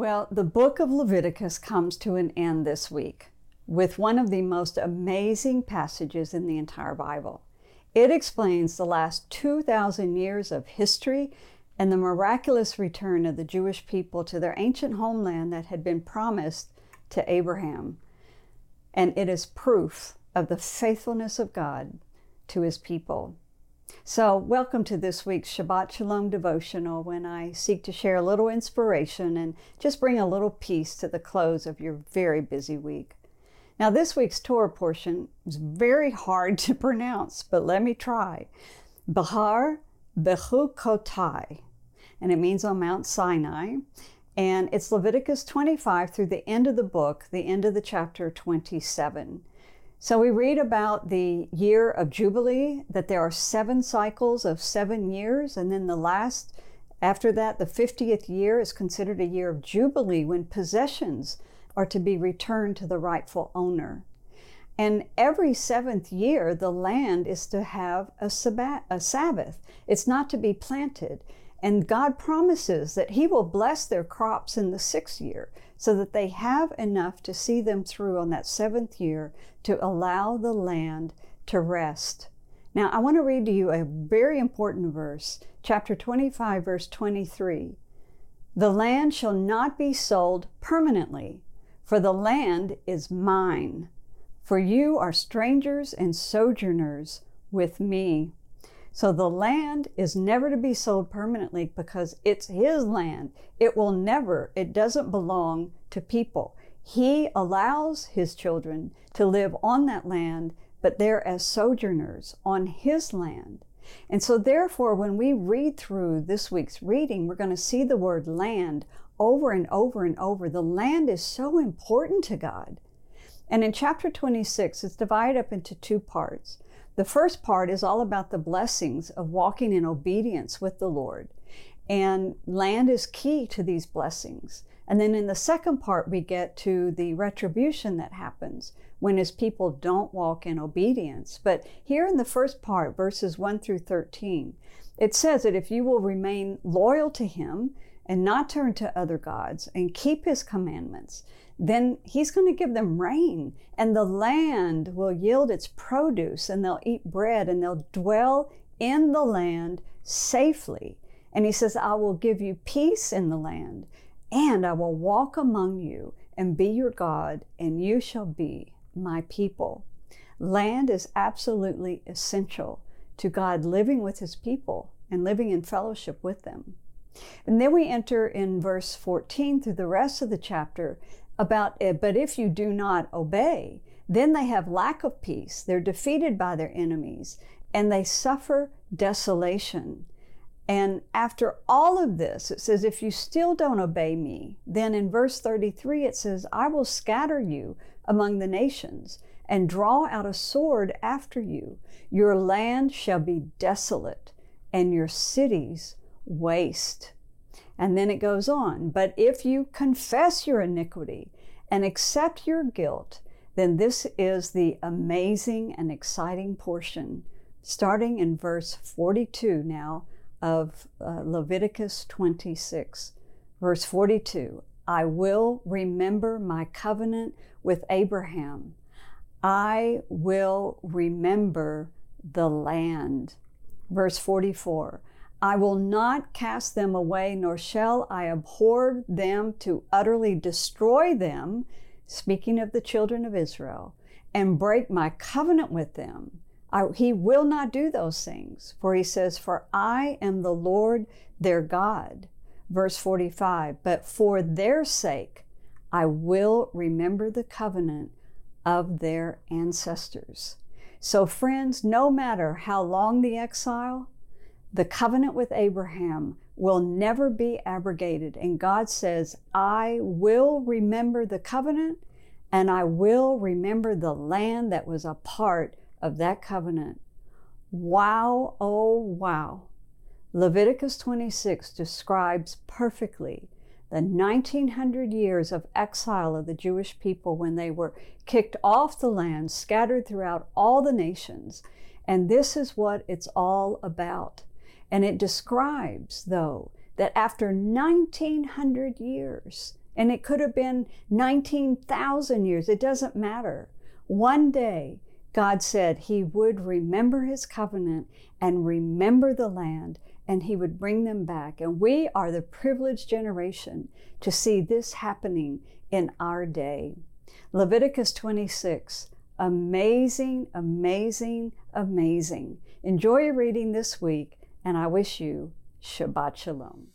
Well, the book of Leviticus comes to an end this week with one of the most amazing passages in the entire Bible. It explains the last 2,000 years of history and the miraculous return of the Jewish people to their ancient homeland that had been promised to Abraham. And it is proof of the faithfulness of God to his people. So, welcome to this week's Shabbat Shalom devotional when I seek to share a little inspiration and just bring a little peace to the close of your very busy week. Now, this week's Torah portion is very hard to pronounce, but let me try. Bahar Bechukotai, and it means on Mount Sinai. And it's Leviticus 25 through the end of the book, the end of the chapter 27. So we read about the year of Jubilee, that there are seven cycles of seven years, and then the last, after that, the 50th year is considered a year of Jubilee when possessions are to be returned to the rightful owner. And every seventh year, the land is to have a, sabbath, a Sabbath. It's not to be planted. And God promises that He will bless their crops in the sixth year so that they have enough to see them through on that seventh year to allow the land to rest. Now, I want to read to you a very important verse, chapter 25, verse 23. The land shall not be sold permanently, for the land is mine. For you are strangers and sojourners with me. So the land is never to be sold permanently because it's his land. It will never, it doesn't belong to people. He allows his children to live on that land, but they're as sojourners on his land. And so, therefore, when we read through this week's reading, we're going to see the word land over and over and over. The land is so important to God. And in chapter 26, it's divided up into two parts. The first part is all about the blessings of walking in obedience with the Lord. And land is key to these blessings. And then in the second part, we get to the retribution that happens when his people don't walk in obedience. But here in the first part, verses 1 through 13, it says that if you will remain loyal to him and not turn to other gods and keep his commandments, then he's going to give them rain and the land will yield its produce and they'll eat bread and they'll dwell in the land safely. And he says, I will give you peace in the land and I will walk among you and be your God and you shall be my people. Land is absolutely essential to God living with his people and living in fellowship with them. And then we enter in verse 14 through the rest of the chapter about it, but if you do not obey, then they have lack of peace. They're defeated by their enemies and they suffer desolation. And after all of this, it says, if you still don't obey me, then in verse 33 it says, I will scatter you among the nations and draw out a sword after you. Your land shall be desolate and your cities waste. And then it goes on, but if you confess your iniquity and accept your guilt, then this is the amazing and exciting portion, starting in verse 42 now of uh, Leviticus 26, verse 42. I will remember my covenant with Abraham. I will remember the land. Verse 44 I will not cast them away, nor shall I abhor them to utterly destroy them, speaking of the children of Israel, and break my covenant with them. I, he will not do those things, for he says, For I am the Lord their God. Verse 45, but for their sake I will remember the covenant of their ancestors. So, friends, no matter how long the exile, the covenant with Abraham will never be abrogated. And God says, I will remember the covenant and I will remember the land that was a part of that covenant. Wow, oh wow. Leviticus 26 describes perfectly the 1900 years of exile of the Jewish people when they were kicked off the land, scattered throughout all the nations. And this is what it's all about. And it describes, though, that after 1900 years, And it could have been 19,000 years. It doesn't matter. One day, God said He would remember His covenant and remember the land, and He would bring them back. And we are the privileged generation to see this happening in our day. Leviticus 26. Amazing, amazing, amazing. Enjoy your reading this week, and I wish you Shabbat Shalom.